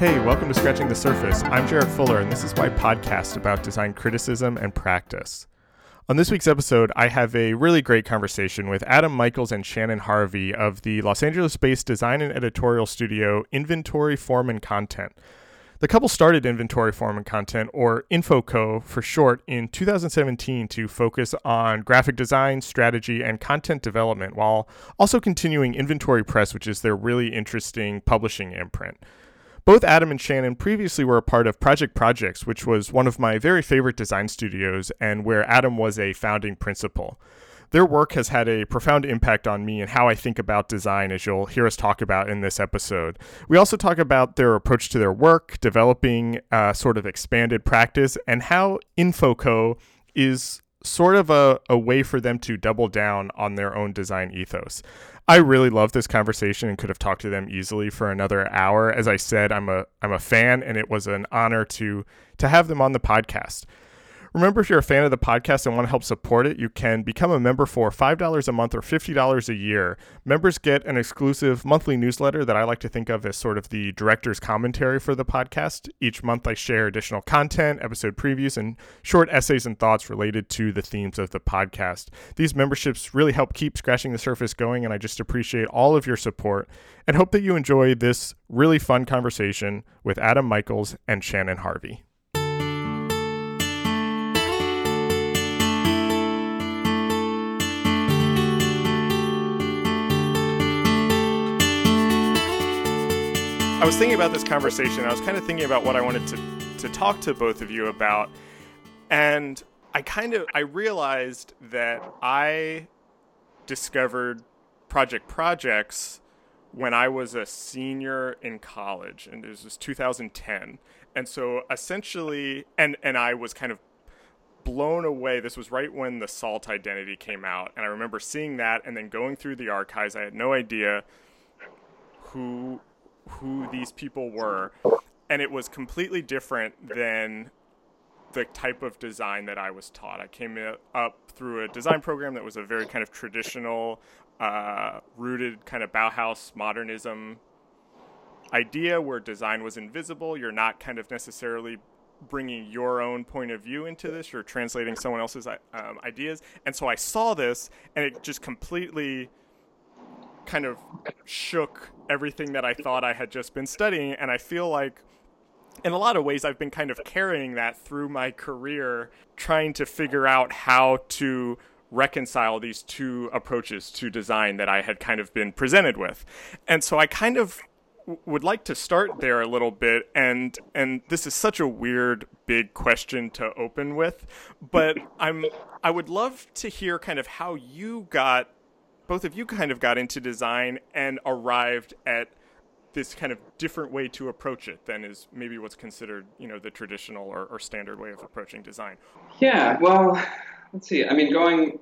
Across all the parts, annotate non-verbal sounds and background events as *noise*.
Hey, welcome to Scratching the Surface. I'm Jarrett Fuller, and this is my podcast about design criticism and practice. On this week's episode, I have a really great conversation with Adam Michaels and Shannon Harvey of the Los Angeles based design and editorial studio Inventory Form and Content. The couple started Inventory Form and Content, or InfoCo for short, in 2017 to focus on graphic design, strategy, and content development, while also continuing Inventory Press, which is their really interesting publishing imprint. Both Adam and Shannon previously were a part of Project Projects, which was one of my very favorite design studios and where Adam was a founding principal. Their work has had a profound impact on me and how I think about design, as you'll hear us talk about in this episode. We also talk about their approach to their work, developing sort of expanded practice, and how InfoCo is sort of a, a way for them to double down on their own design ethos. I really love this conversation and could have talked to them easily for another hour. As I said, I'm a I'm a fan and it was an honor to to have them on the podcast. Remember, if you're a fan of the podcast and want to help support it, you can become a member for $5 a month or $50 a year. Members get an exclusive monthly newsletter that I like to think of as sort of the director's commentary for the podcast. Each month, I share additional content, episode previews, and short essays and thoughts related to the themes of the podcast. These memberships really help keep Scratching the Surface going, and I just appreciate all of your support and hope that you enjoy this really fun conversation with Adam Michaels and Shannon Harvey. I was thinking about this conversation. I was kind of thinking about what I wanted to to talk to both of you about, and I kind of I realized that I discovered project projects when I was a senior in college, and this was 2010. And so essentially, and and I was kind of blown away. This was right when the Salt Identity came out, and I remember seeing that and then going through the archives. I had no idea who who these people were, and it was completely different than the type of design that I was taught. I came up through a design program that was a very kind of traditional, uh, rooted kind of Bauhaus modernism idea where design was invisible. You're not kind of necessarily bringing your own point of view into this. You're translating someone else's um, ideas. And so I saw this, and it just completely kind of shook everything that I thought I had just been studying. And I feel like, in a lot of ways, I've been kind of carrying that through my career, trying to figure out how to reconcile these two approaches to design that I had kind of been presented with. And so I kind of would like to start there a little bit and and this is such a weird big question to open with but I'm I would love to hear kind of how you got both of you kind of got into design and arrived at this kind of different way to approach it than is maybe what's considered, you know, the traditional or, or standard way of approaching design. Yeah, well, let's see. I mean, going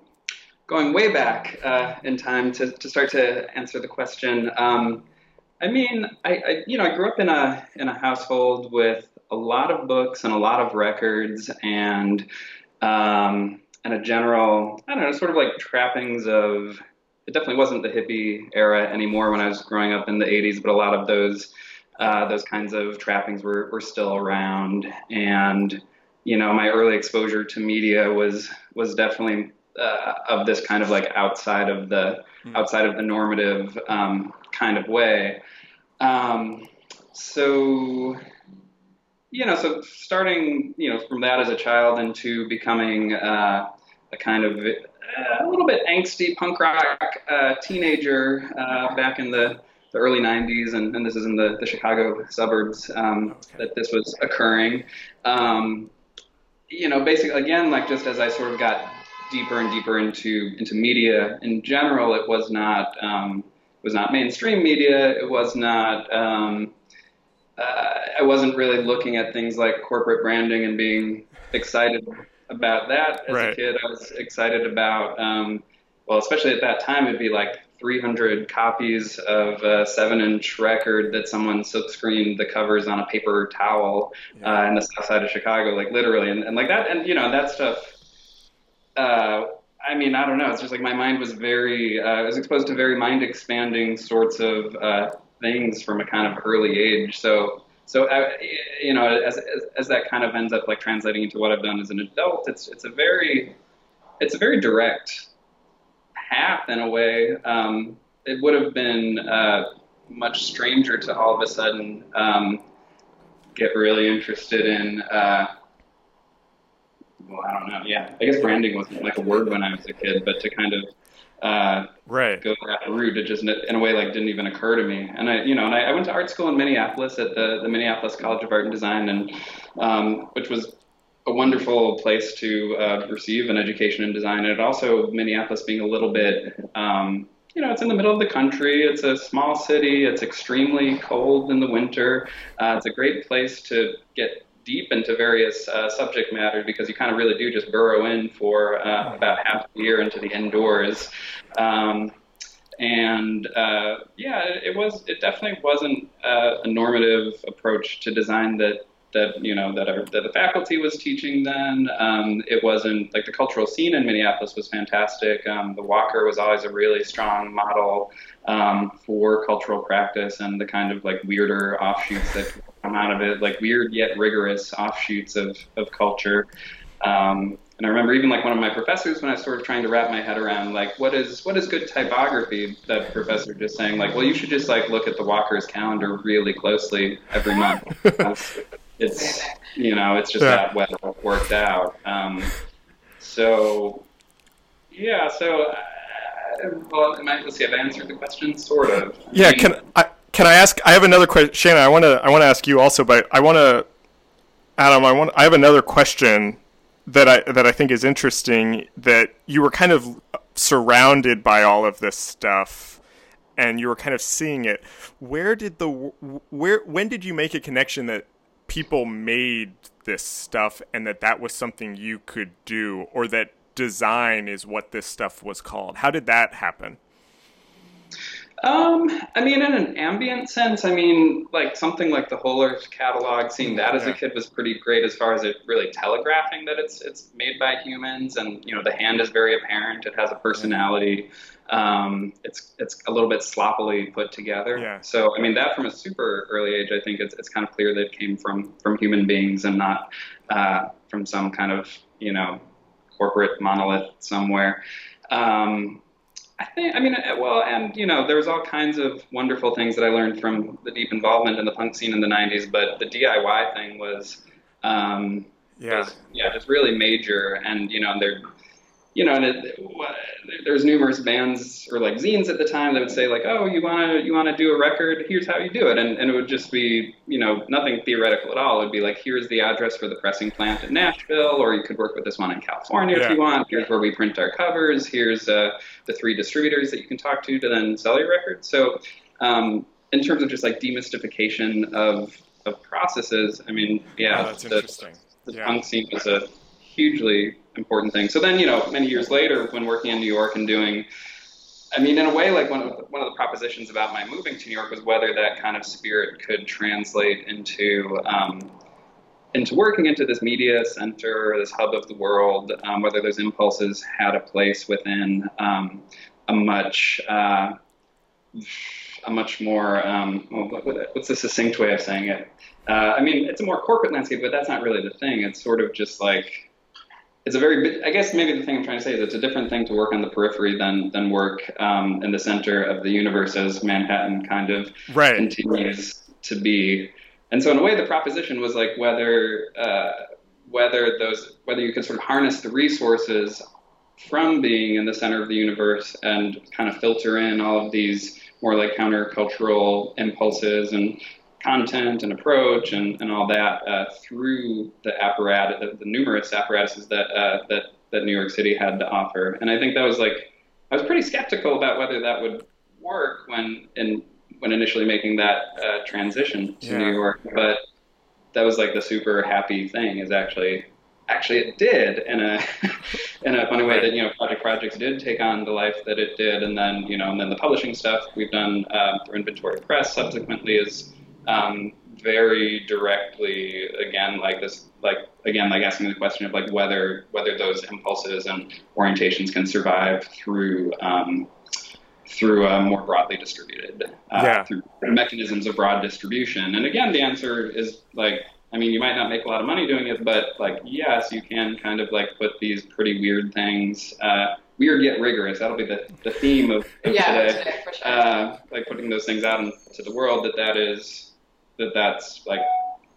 going way back uh, in time to, to start to answer the question. Um, I mean, I, I, you know I grew up in a in a household with a lot of books and a lot of records and um, and a general I don't know sort of like trappings of it definitely wasn't the hippie era anymore when I was growing up in the 80s, but a lot of those uh, those kinds of trappings were, were still around. And you know, my early exposure to media was was definitely uh, of this kind of like outside of the mm. outside of the normative um, kind of way. Um, so you know, so starting you know from that as a child into becoming uh, a kind of a little bit angsty punk rock uh, teenager uh, back in the, the early 90s, and, and, this is in the, the Chicago suburbs um, okay. that this was occurring. Um, you know, basically, again, like just as I sort of got deeper and deeper into into media in general, it was not um, it was not mainstream media. It was not. Um, uh, I wasn't really looking at things like corporate branding and being excited about that as right. a kid. I was excited about, um, well, especially at that time, it'd be like 300 copies of a seven inch record that someone silk screened the covers on a paper towel yeah. uh, in the south side of Chicago, like literally. And, and like that, and you know, that stuff, uh, I mean, I don't know. It's just like my mind was very, uh, I was exposed to very mind expanding sorts of uh, things from a kind of early age. So, so uh, you know, as, as, as that kind of ends up like translating into what I've done as an adult, it's it's a very it's a very direct path in a way. Um, it would have been uh, much stranger to all of a sudden um, get really interested in. Uh, well, I don't know. Yeah, I guess branding wasn't like a word when I was a kid, but to kind of uh, right go that route. It just in a way like didn't even occur to me. And I, you know, and I, I went to art school in Minneapolis at the the Minneapolis College of Art and Design, and um, which was a wonderful place to uh, receive an education in design. And it also Minneapolis being a little bit. Um, you know, it's in the middle of the country. It's a small city. It's extremely cold in the winter. Uh, it's a great place to get deep into various uh, subject matters because you kind of really do just burrow in for uh, about half a year into the indoors. Um, and uh, yeah, it, it, was. It definitely wasn't uh, a normative approach to design that that you know that, our, that the faculty was teaching then. Um, it wasn't like the cultural scene in Minneapolis was fantastic. Um, the Walker was always a really strong model um, for cultural practice and the kind of like weirder offshoots that come out of it, like weird yet rigorous offshoots of of culture. Um, and I remember even like one of my professors when I was sort of trying to wrap my head around like what is what is good typography. That professor just saying like, well, you should just like look at the Walker's calendar really closely every month. *laughs* it's you know it's just yeah. that well worked out. Um, so yeah, so uh, well, am I, let's see, have answered the question? Sort of. Yeah, mean, can I can I ask? I have another question, Shannon. I want to I want to ask you also, but I want to, Adam. I want I have another question that I that I think is interesting. That you were kind of surrounded by all of this stuff and you were kind of seeing it where did the where when did you make a connection that people made this stuff and that that was something you could do or that design is what this stuff was called. How did that happen? Um, I mean, in an ambient sense, I mean, like something like the Whole Earth catalog, seeing that as a kid was pretty great as far as it really telegraphing that it's it's made by humans, and you know, the hand is very apparent. It has a personality. Um, it's it's a little bit sloppily put together. Yeah. So I mean, that from a super early age, I think it's it's kind of clear that it came from from human beings and not uh, from some kind of you know corporate monolith somewhere. Um, I think, I mean, uh, well, and you know, there was all kinds of wonderful things that I learned from the deep involvement in the punk scene in the '90s. But the DIY thing was, um, yeah, was, yeah, just really major. And you know, there you know, and it, there's numerous bands or like zines at the time that would say like, oh, you wanna you wanna do a record? Here's how you do it, and and it would just be you know nothing theoretical at all. It would be like, here's the address for the pressing plant in Nashville, or you could work with this one in California yeah. if you want. Here's where we print our covers. Here's uh, the three distributors that you can talk to to then sell your record. So, um, in terms of just like demystification of of processes, I mean, yeah, oh, that's the, interesting. The yeah. punk scene was a hugely important thing. So then, you know, many years later, when working in New York and doing, I mean, in a way, like one of the, one of the propositions about my moving to New York was whether that kind of spirit could translate into um, into working into this media center, this hub of the world, um, whether those impulses had a place within um, a much uh, a much more um, what's the succinct way of saying it? Uh, I mean, it's a more corporate landscape, but that's not really the thing. It's sort of just like it's a very I guess maybe the thing I'm trying to say is it's a different thing to work on the periphery than than work um, in the center of the universe as Manhattan kind of right. continues to be. And so in a way, the proposition was like whether uh, whether those whether you could sort of harness the resources from being in the center of the universe and kind of filter in all of these more like countercultural impulses and content and approach and, and all that uh, through the apparatus, the, the numerous apparatuses that, uh, that that New York City had to offer. And I think that was like I was pretty skeptical about whether that would work when in when initially making that uh, transition to yeah. New York. But that was like the super happy thing is actually actually it did in a *laughs* in a funny way that you know project projects did take on the life that it did and then you know and then the publishing stuff we've done through inventory press subsequently is um, very directly again like this like again like asking the question of like whether whether those impulses and orientations can survive through um, through a more broadly distributed uh, yeah. through mechanisms of broad distribution. And again, the answer is like, I mean, you might not make a lot of money doing it, but like, yes, you can kind of like put these pretty weird things, uh, weird yet rigorous. That'll be the, the theme of, of yeah, today. today for sure. Uh, like putting those things out into the world that that is that that's like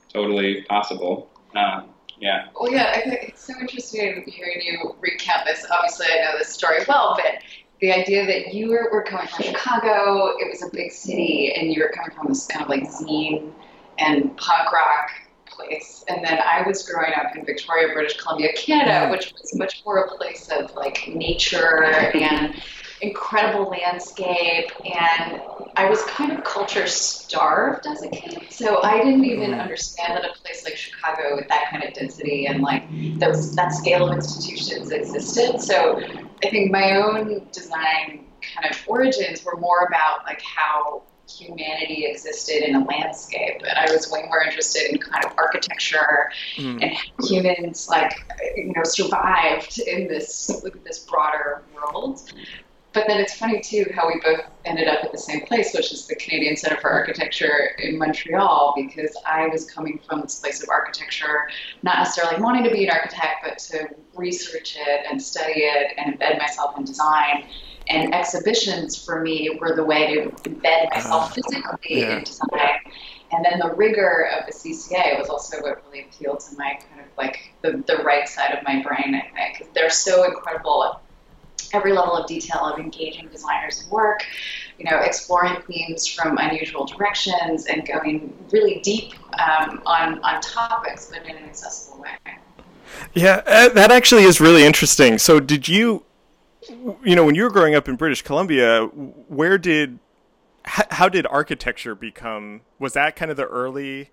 totally possible. Um, yeah. Well, yeah, I think it's so interesting hearing you recount this. Obviously, I know this story well, but the idea that you were, were coming from Chicago, it was a big city, and you were coming from this kind of like zine and punk rock place. And then I was growing up in Victoria, British Columbia, Canada, which was much more a place of like nature and incredible landscape. And I was kind of culture starved as a kid. So I didn't even understand that a place like Chicago with that kind of density and like those, that scale of institutions existed. So I think my own design kind of origins were more about like how humanity existed in a landscape and i was way more interested in kind of architecture Mm. and how humans like you know survived in this this broader world but then it's funny too how we both ended up at the same place which is the canadian center for architecture in montreal because i was coming from this place of architecture not necessarily wanting to be an architect but to research it and study it and embed myself in design and exhibitions for me were the way to embed myself ah, physically yeah. in design. And then the rigor of the CCA was also what really appealed to my kind of like the, the right side of my brain, I think. They're so incredible every level of detail of engaging designers in work, you know, exploring themes from unusual directions and going really deep um, on, on topics, but in an accessible way. Yeah, uh, that actually is really interesting. So, did you, you know, when you were growing up in British Columbia, where did, how, how did architecture become? Was that kind of the early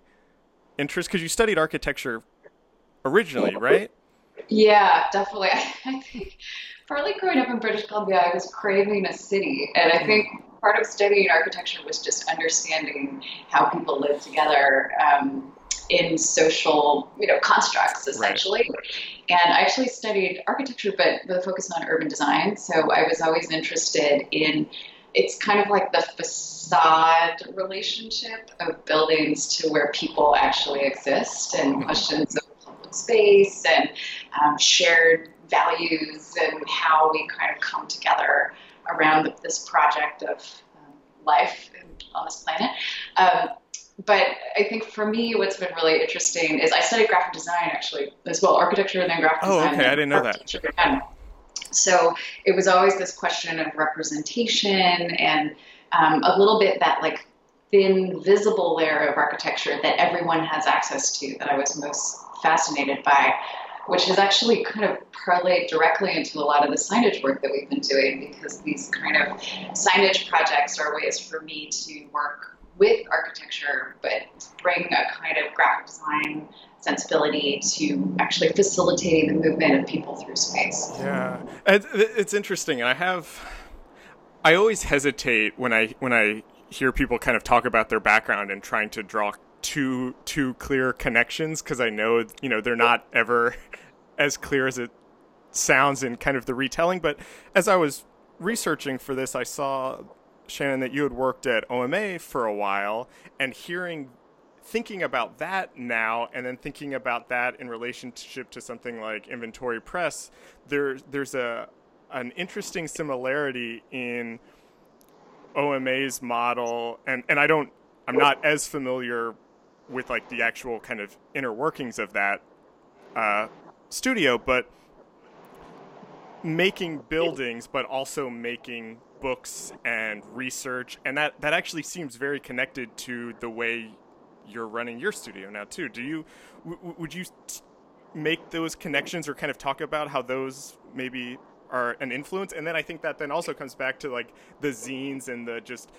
interest? Because you studied architecture originally, right? Yeah, definitely. *laughs* I think partly growing up in British Columbia, I was craving a city. And I think part of studying architecture was just understanding how people live together um, in social, you know, constructs, essentially. And I actually studied architecture, but with a focus on urban design. So I was always interested in it's kind of like the facade relationship of buildings to where people actually exist and questions of public space and um, shared values and how we kind of come together around this project of um, life on this planet. Um, but I think for me, what's been really interesting is I studied graphic design actually as well, architecture and then graphic Oh, design. okay. I didn't know that. So it was always this question of representation and um, a little bit that like thin, visible layer of architecture that everyone has access to that I was most fascinated by, which has actually kind of parlayed directly into a lot of the signage work that we've been doing because these kind of signage projects are ways for me to work with architecture, but bring a kind of graphic design sensibility to actually facilitating the movement of people through space. Yeah, it's interesting. I have, I always hesitate when I when I hear people kind of talk about their background and trying to draw too too clear connections because I know you know they're not ever *laughs* as clear as it sounds in kind of the retelling. But as I was researching for this, I saw Shannon that you had worked at OMA for a while, and hearing thinking about that now and then thinking about that in relationship to something like inventory press there there's a an interesting similarity in OMA's model and and I don't I'm not as familiar with like the actual kind of inner workings of that uh, studio but making buildings but also making books and research and that that actually seems very connected to the way you're running your studio now too. Do you w- would you t- make those connections or kind of talk about how those maybe are an influence? And then I think that then also comes back to like the zines and the just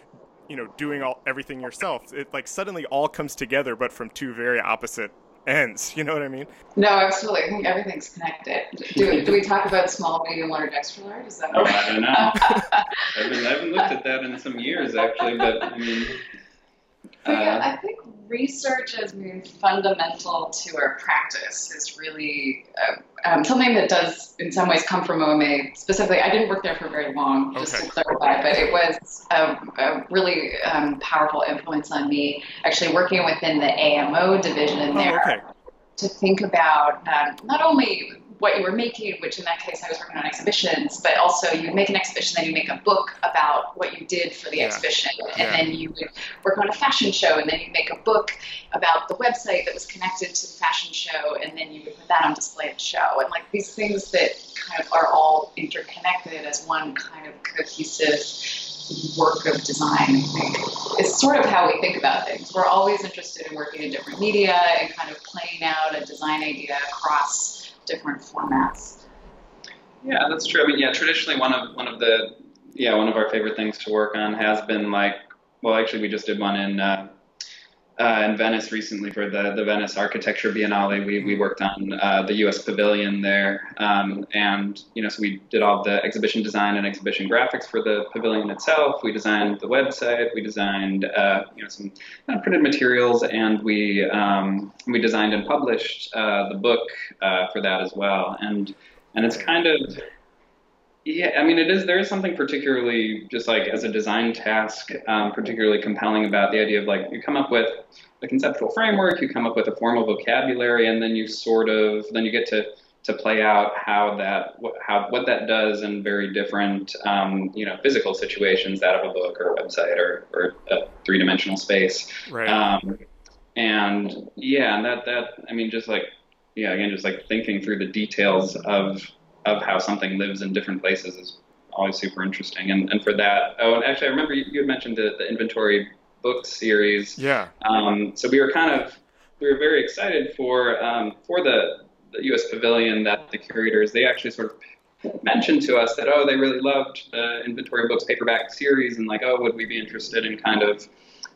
you know doing all everything yourself. It like suddenly all comes together, but from two very opposite ends. *laughs* You know what I mean? No, absolutely. I think everything's connected. Do, do we talk about small, medium, large, extra large? Is that Oh, I don't know. *laughs* I haven't, I haven't looked at that in some years actually, but I mean, But yeah, uh, I think research as being fundamental to our practice is really uh, um, something that does, in some ways, come from OMA. Specifically, I didn't work there for very long, just okay. to clarify, but it was a, a really um, powerful influence on me. Actually, working within the AMO division oh, there okay. to think about um, not only what you were making, which in that case I was working on exhibitions, but also you make an exhibition, then you make a book about what you did for the yeah. exhibition, and yeah. then you would work on a fashion show, and then you make a book about the website that was connected to the fashion show, and then you would put that on display at the show, and like these things that kind of are all interconnected as one kind of cohesive work of design, I think, is sort of how we think about things. We're always interested in working in different media and kind of playing out a design idea across different formats. Yeah, that's true. I mean, yeah, traditionally one of one of the yeah one of our favorite things to work on has been like well, actually we just did one in. Uh, uh, in Venice recently for the, the Venice Architecture Biennale. We, we worked on uh, the U.S. Pavilion there, um, and you know, so we did all the exhibition design and exhibition graphics for the pavilion itself. We designed the website. We designed uh, you know some kind of printed materials, and we um, we designed and published uh, the book uh, for that as well. And and it's kind of yeah, I mean, it is. There is something particularly just like as a design task, um, particularly compelling about the idea of like you come up with a conceptual framework, you come up with a formal vocabulary, and then you sort of then you get to to play out how that how what that does in very different um, you know physical situations, that of a book or a website or, or a three dimensional space. Right. Um, and yeah, and that that I mean, just like yeah, again, just like thinking through the details of of how something lives in different places is always super interesting. And, and for that, oh, and actually, I remember you, you had mentioned the, the inventory book series. Yeah. Um, so we were kind of we were very excited for um, for the the U.S. Pavilion that the curators they actually sort of mentioned to us that oh they really loved the inventory books paperback series and like oh would we be interested in kind of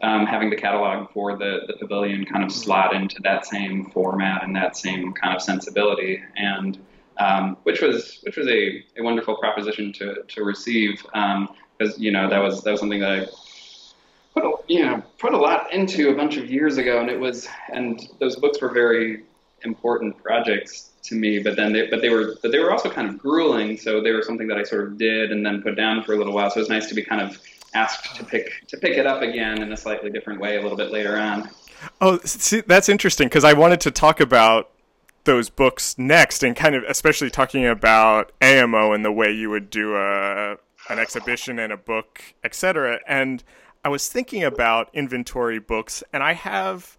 um, having the catalog for the, the pavilion kind of slot into that same format and that same kind of sensibility and um, which was which was a, a wonderful proposition to, to receive because um, you know that was that was something that I put a, you know put a lot into a bunch of years ago and it was and those books were very important projects to me but then they but they were but they were also kind of grueling so they were something that I sort of did and then put down for a little while so it was nice to be kind of asked to pick to pick it up again in a slightly different way a little bit later on. Oh, see, that's interesting because I wanted to talk about those books next and kind of especially talking about AMO and the way you would do a an exhibition and a book, etc. And I was thinking about inventory books and I have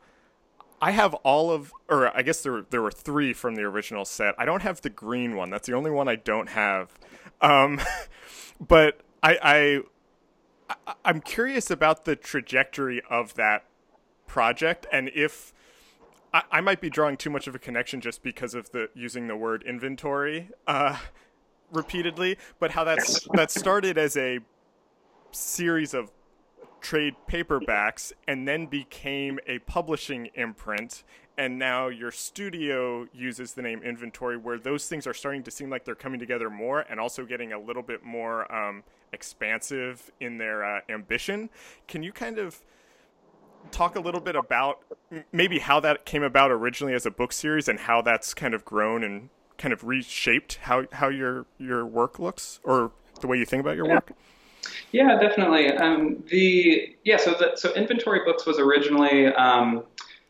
I have all of or I guess there there were 3 from the original set. I don't have the green one. That's the only one I don't have. Um, *laughs* but I, I I'm curious about the trajectory of that project and if I, I might be drawing too much of a connection just because of the using the word inventory uh, repeatedly, but how that's that started as a series of trade paperbacks and then became a publishing imprint and now your studio uses the name inventory where those things are starting to seem like they're coming together more and also getting a little bit more um, expansive in their uh, ambition. Can you kind of talk a little bit about maybe how that came about originally as a book series and how that's kind of grown and kind of reshaped how, how your your work looks or the way you think about your work? Yeah, definitely. Um, the yeah, so the, so inventory books was originally um,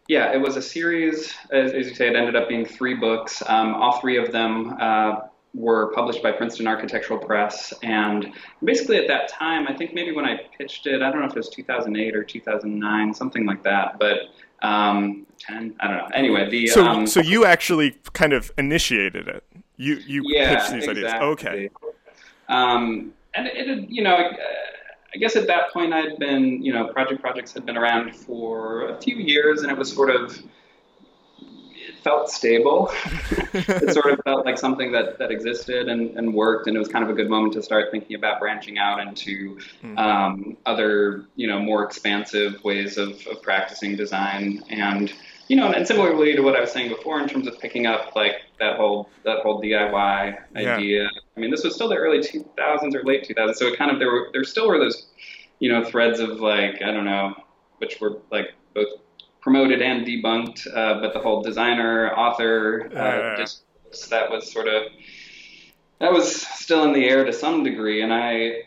yeah, it was a series. As, as, you say, it ended up being three books. Um, all three of them uh, were published by Princeton Architectural Press. And basically, at that time, I think maybe when I pitched it, I don't know if it was 2008 or 2009, something like that, but um, 10, I don't know. Anyway, the so um, so you actually kind of initiated it. You you yeah, pitched these exactly. ideas. Okay. Um, and it, it, you know. I guess at that point I'd been, you know, project projects had been around for a few years, and it was sort of felt stable. *laughs* it sort of felt like something that, that existed and, and worked, and it was kind of a good moment to start thinking about branching out into mm-hmm. um, other, you know, more expansive ways of, of practicing design. And you know, and similarly to what I was saying before, in terms of picking up like that whole that whole DIY idea. I mean, this was still the early 2000s or late 2000s, so it kind of there were there still were those, you know, threads of like I don't know which were like both promoted and debunked. Uh, but the whole designer author uh, discourse that was sort of that was still in the air to some degree, and I,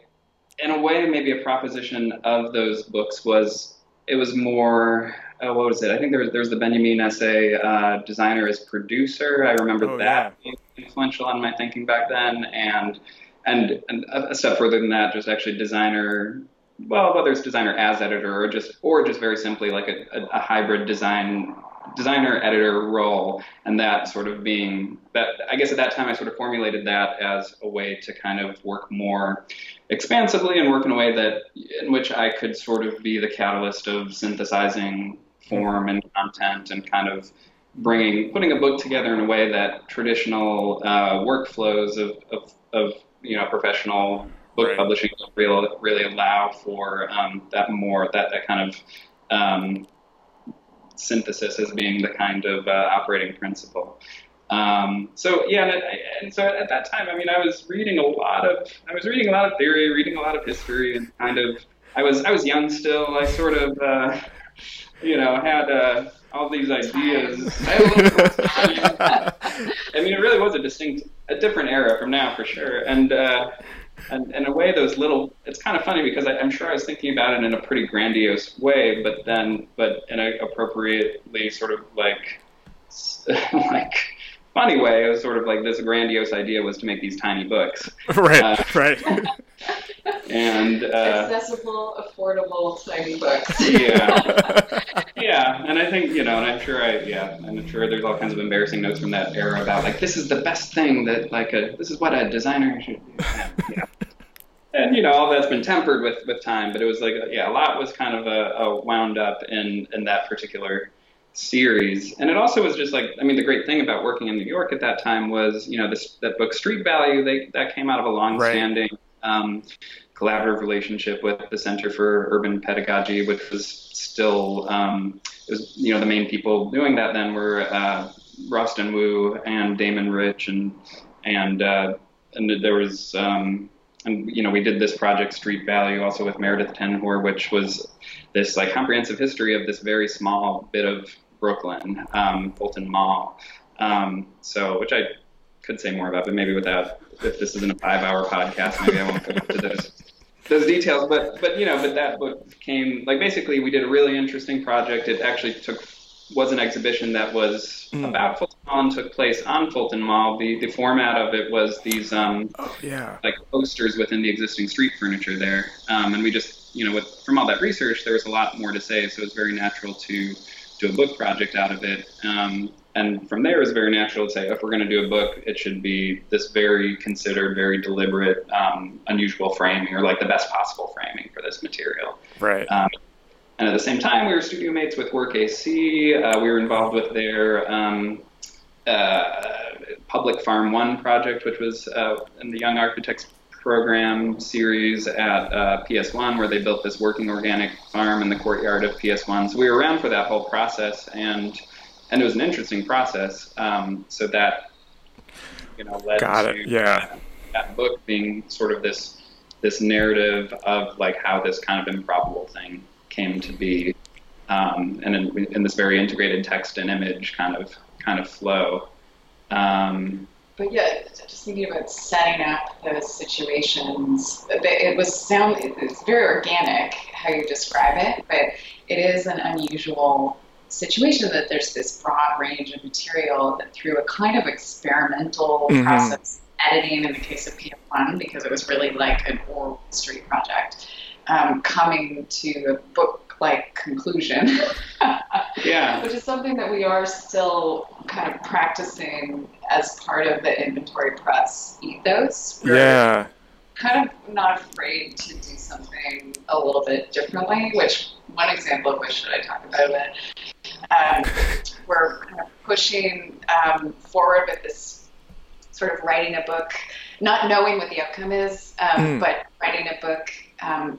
in a way, maybe a proposition of those books was it was more. Uh, what was it? I think there was, there was the Benjamin essay, uh, designer as producer. I remember Oh, that being influential on my thinking back then, and and and a step further than that, just actually designer. Well, whether it's designer as editor or just or just very simply like a, a, a hybrid design designer editor role, and that sort of being that. I guess at that time I sort of formulated that as a way to kind of work more expansively and work in a way that in which I could sort of be the catalyst of synthesizing form and content and kind of bringing putting a book together in a way that traditional uh, workflows of, of, of you know professional book Right. publishing don't really really allow for um, that more that that kind of um, synthesis as being the kind of uh, operating principle. Um, so yeah, and, and so at that time, I mean, I was reading a lot of I was reading a lot of theory, reading a lot of history, and kind of I was I was young still. I sort of uh, you know had uh, all these ideas. I had a little more time. I mean, it really was a distinct, a different era from now for sure. And uh, and in a way, those little, it's kind of funny because I, I'm sure I was thinking about it in a pretty grandiose way, but then, but in a appropriately sort of like, *laughs* like funny way, it was sort of like this grandiose idea was to make these tiny books. *laughs* right, Uh, *laughs* right. *laughs* And uh, Accessible, affordable, tiny books. yeah, yeah, and I think you know, and I'm sure I, yeah, I'm sure there's all kinds of embarrassing notes from that era about like this is the best thing that like a this is what a designer should do. Yeah. And you know, all that's been tempered with with time, but it was like yeah, a lot was kind of a, a wound up in in that particular series, and it also was just like I mean, the great thing about working in New York at that time was you know this that book Street Value they that came out of a long-standing. Um, collaborative relationship with the Center for Urban Pedagogy, which was still, um, it was, you know, the main people doing that then were uh, Rosten Woo and Damon Rich, and and uh, and there was, um, and you know, we did this project Street Value also with Meredith TenHoor, which was this like comprehensive history of this very small bit of Brooklyn, um, Fulton Mall. Um, so, which I could say more about, but maybe without, if this isn't a five-hour podcast, maybe I won't go into those those details. But but you know, but that book came like basically we did a really interesting project. It actually took was an exhibition that was Mm. about Fulton Mall and took place on Fulton Mall. The the format of it was these um, oh, yeah. like posters within the existing street furniture there. Um, and we just, you know, with, from all that research, there was a lot more to say. So it was very natural to do a book project out of it. Um, and from there, it's very natural to say, if we're going to do a book, it should be this very considered, very deliberate, um, unusual framing, or like the best possible framing for this material. Right. Um, and at the same time, we were studio mates with WORKac. Uh, we were involved with their um, uh, Public Farm One project, which was uh, in the Young Architects program series at uh, PS1, where they built this working organic farm in the courtyard of PS1. So we were around for that whole process, and and it was an interesting process. Um, so that you know led Got to it. Yeah. that book being sort of this this narrative of like how this kind of improbable thing came to be, um, and in, in this very integrated text and image kind of kind of flow. Um, But yeah, just thinking about setting up those situations, it it was sound. It's very organic how you describe it, but it is an unusual situation that there's this broad range of material that through a kind of experimental Mhm. process, editing in the case of PS1, because it was really like an oral history project, um, coming to a book-like conclusion. *laughs* yeah, Which is something that we are still kind of practicing as part of the inventory press ethos. We're Yeah. kind of not afraid to do something a little bit differently, which one example of which should I talk about it? Um, we're kind of pushing um, forward with this sort of writing a book, not knowing what the outcome is, um, Mm. but writing a book um,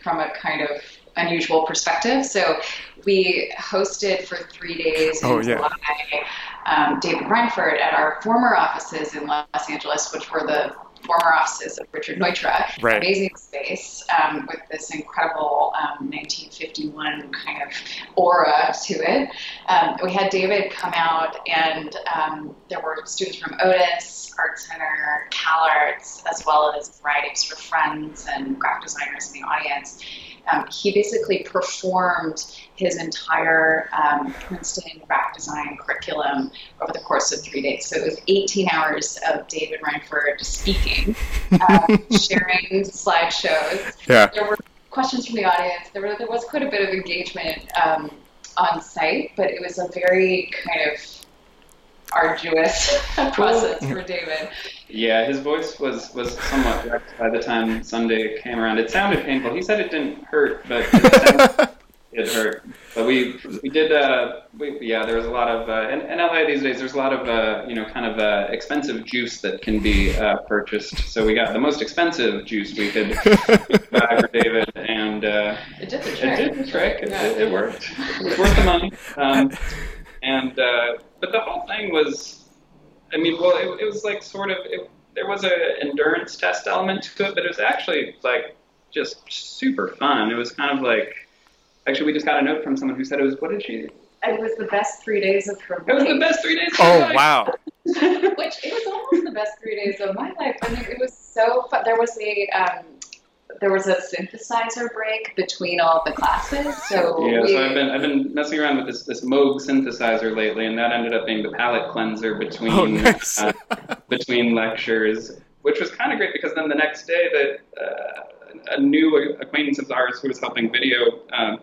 from a kind of unusual perspective. So we hosted for three days in Oh, yeah. July um, David Reinfurt at our former offices in Los Angeles, which were the former offices of Richard Neutra. Right. Amazing space um, with this incredible um, 1951 kind of aura to it. Um, we had David come out, and um, there were students from Otis, Art Center, CalArts, as well as a variety of sort of friends and graphic designers in the audience. Um, he basically performed his entire um, Princeton graphic design curriculum over the course of three days. So it was 18 hours of David Reinfurt speaking, um, *laughs* sharing slideshows. Yeah. There were questions from the audience. There, were, there was quite a bit of engagement um, on site, but it was a very kind of arduous *laughs* process for David. Yeah, his voice was was somewhat wrecked by the time Sunday came around. It sounded painful. He said it didn't hurt, but it, it hurt. But we we did. Uh, we, yeah, there was a lot of uh, in, in LA these days. There's a lot of uh, you know kind of uh, expensive juice that can be uh, purchased. So we got the most expensive juice we could buy for David, and uh, It did the it trick. did the trick. It, Yeah. it, it worked. It was worth the money. Um, and uh, but the whole thing was, I mean, well, it, it was like sort of it, there was a endurance test element to it, but it was actually like just super fun. It was kind of like actually we just got a note from someone who said it was what did she? It was the best three days of her It was the best three days. of her oh life. wow. *laughs* Which it was almost the best three days of my life. I mean, it was so fun. There was a um, there was a synthesizer break between all the classes. So Yeah, we, so I've been I've been messing around with this this Moog synthesizer lately, and that ended up being the palette cleanser between Oh, nice. uh, between lectures, which was kind of great because then the next day that uh, a new acquaintance of ours who was helping video um,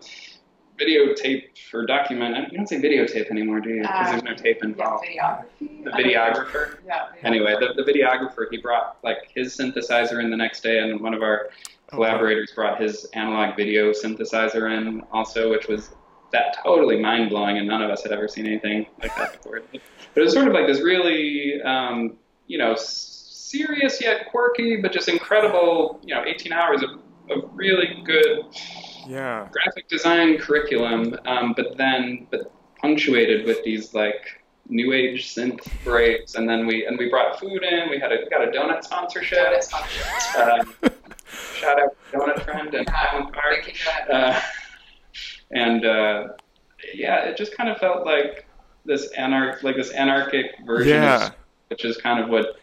videotape or document. You don't say videotape anymore, do you? Because Uh, there's no tape yeah, involved. videography. The videographer. Yeah. Anyway, the, the videographer he brought like his synthesizer in the next day, and one of our wow. Collaborators brought his analog video synthesizer in also, which was that totally mind blowing, and none of us had ever seen anything like that before. But it was sort of like this really, um, you know, serious yet quirky, but just incredible, you know, 18 hours of, of really good Yeah. graphic design curriculum, um, but then but punctuated with these like new age synth breaks, and then we and we brought food in. We had a got a donut sponsorship. Donuts function. Um, shout out to Donut Friend and Highland Park. thank you for that. Uh, and uh, yeah, it just kind of felt like this anarch like this anarchic version Yeah. of which is kind of what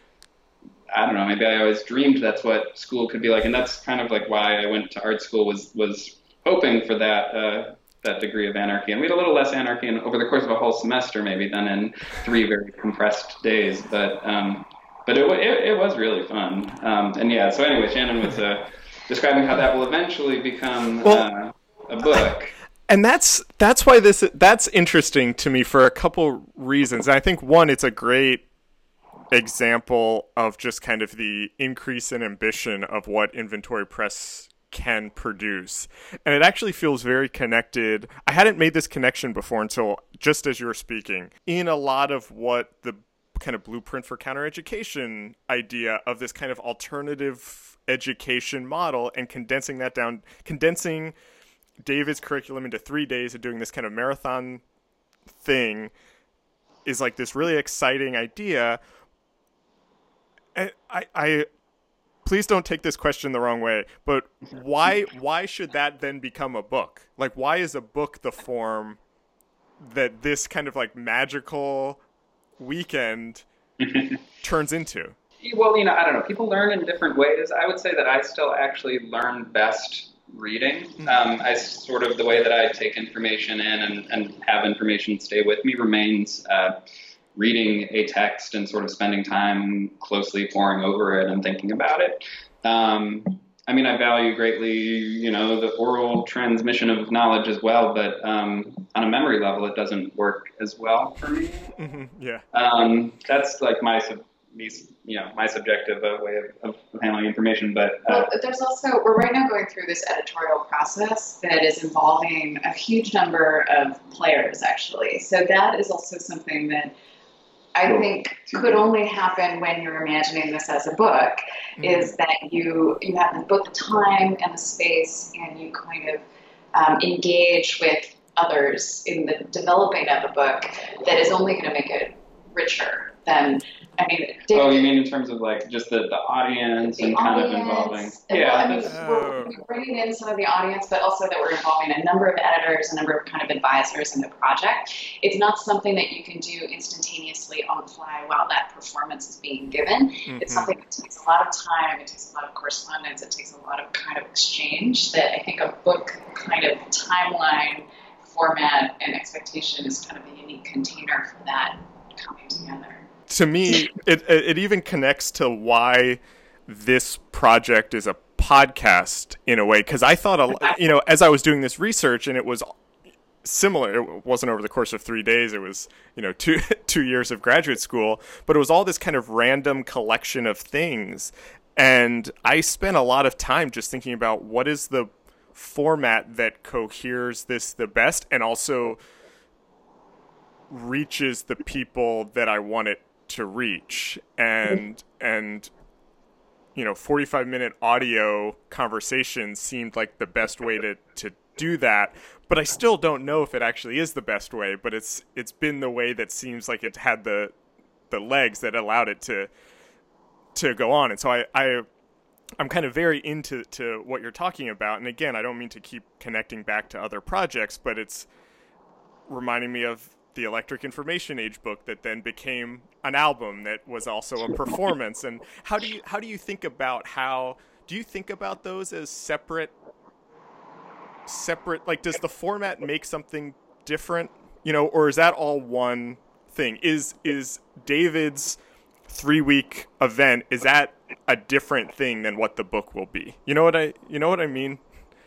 I don't know. Maybe I always dreamed that's what school could be like, and that's kind of like why I went to art school was was hoping for that uh, that degree of anarchy. And we had a little less anarchy in, over the course of a whole semester, maybe than in three very compressed days. But um, but it, it it was really fun. Um, and yeah, so anyway, Shannon was uh, describing how that will eventually become Well- uh, a book. and that's that's why this that's interesting to me for a couple reasons. And I think one, it's a great example of just kind of the increase in ambition of what Inventory Press can produce. And it actually feels very connected. I hadn't made this connection before until just as you were speaking. In a lot of what the kind of blueprint for counter education idea of this kind of alternative education model and condensing that down condensing David's curriculum into three days and doing this kind of marathon thing is like this really exciting idea. And I, I, please don't take this question the wrong way, but *laughs* why, why should that then become a book? Like, why is a book the form that this kind of like magical weekend *laughs* turns into? Well, you know, I don't know. People learn in different ways. I would say that I still actually learn best reading. Um, I sort of the way that I take information in and, and have information stay with me remains uh, reading a text and sort of spending time closely poring over it and thinking about it. Um, I mean, I value greatly, you know, the oral transmission of knowledge as well, but um, on a memory level, it doesn't work as well for me. hmm Yeah. Um, that's like my sub, me, you know, my subjective uh, way of, of handling information. But uh, Well, there's also, we're right now going through this editorial process that is involving a huge number of players, actually. So that is also something that I think could only happen when you're imagining this as a book, is that you, you have both the time and the space and you kind of um, engage with others in the developing of a book that is only going to make it richer then I mean, David, oh, you mean in terms of like just the, the audience the and audience, kind of involving? Yeah, well, I mean, we're, we're, bringing in some of the audience, but also that we're involving a number of editors, a number of kind of advisors in the project. It's not something that you can do instantaneously on the fly while that performance is being given. Mm-hmm. It's something that takes a lot of time. It takes a lot of correspondence. It takes a lot of kind of exchange that I think a book kind of timeline format and expectation is kind of a unique container for that coming together to me, it it even connects to why this project is a podcast in a way because I thought a, you know as I was doing this research and it was similar it wasn't over the course of 3 days it was you know 2 *laughs* 2 years of graduate school but it was all this kind of random collection of things. And I spent a lot of time just thinking about what is the format that coheres this the best and also reaches the people that I want it to reach and and you know 45 minute audio conversation seemed like the best way to to do that but I still don't know if it actually is the best way but it's it's been the way that seems like it had the the legs that allowed it to to go on. And so I I I'm kind of very into to what you're talking about. And again I don't mean to keep connecting back to other projects but it's reminding me of the Electric Information Age book that then became an album that was also a performance. and how do you how do you think about how do you think about those as separate separate like does the format make something different, you know, or is that all one thing? Is is David's 3-week event is that a different thing than what the book will be? You know what I you know what I mean?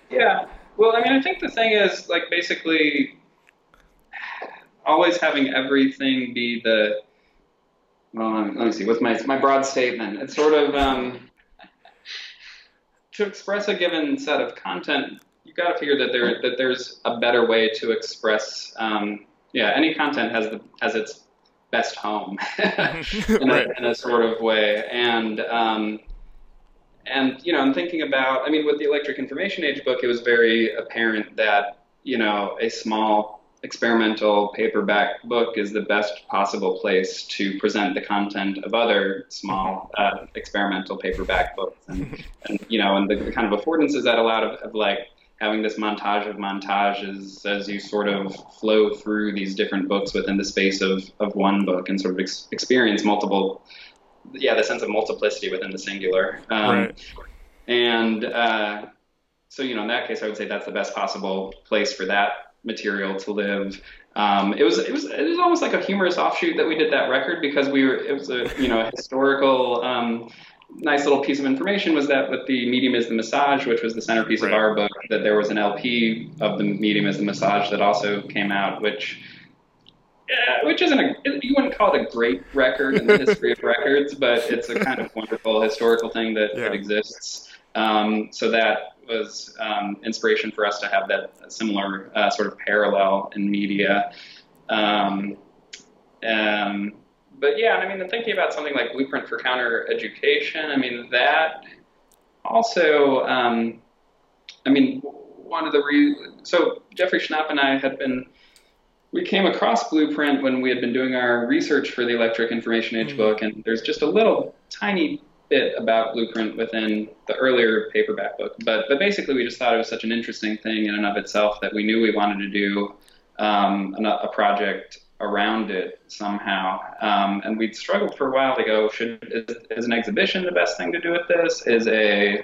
Yeah. Well, I mean, I think the thing is like basically always having everything be the well, let me see. What's my my broad statement? It's sort of um, to express a given set of content. You've got to figure that there that there's a better way to express. Um, yeah, any content has the has its best home *laughs* in, a, in, a, sort of way, and um, and you know, I'm thinking about. I mean, with the Electric Information Age book, it was very apparent that you know a small experimental paperback book is the best possible place to present the content of other small uh, experimental paperback books, and, *laughs* and you know, and the, kind of affordances that allowed of, of like having this montage of montages as you sort of flow through these different books within the space of, of one book and sort of ex- experience multiple, yeah, the sense of multiplicity within the singular. Um, right. And uh, so, you know, in that case, I would say that's the best possible place for that material to live. Um, it was it was it was almost like a humorous offshoot that we did that record because we were it was a you know a historical um, nice little piece of information was that with the medium is the massage, which was the centerpiece right. of our book, that there was an LP of the medium is the massage that also came out, which. Yeah, which isn't a you wouldn't call it a great record in the history of records, but it's a kind of wonderful historical thing that, yeah. that exists. Um, so that was um, inspiration for us to have that similar uh, sort of parallel in media. Um, um, but yeah, I mean, thinking about something like Blueprint for Counter Education, I mean, that also, um, I mean, one of the re- so Jeffrey Schnapp and I had been we came across Blueprint when we had been doing our research for the Electric Information Age mm-hmm. book, and there's just a little tiny bit about Blueprint within the earlier paperback book. But but basically, we just thought it was such an interesting thing in and of itself that we knew we wanted to do um, a, a, project around it somehow. Um, and we'd struggled for a while to go: should is, is, an exhibition the best thing to do with this? Is a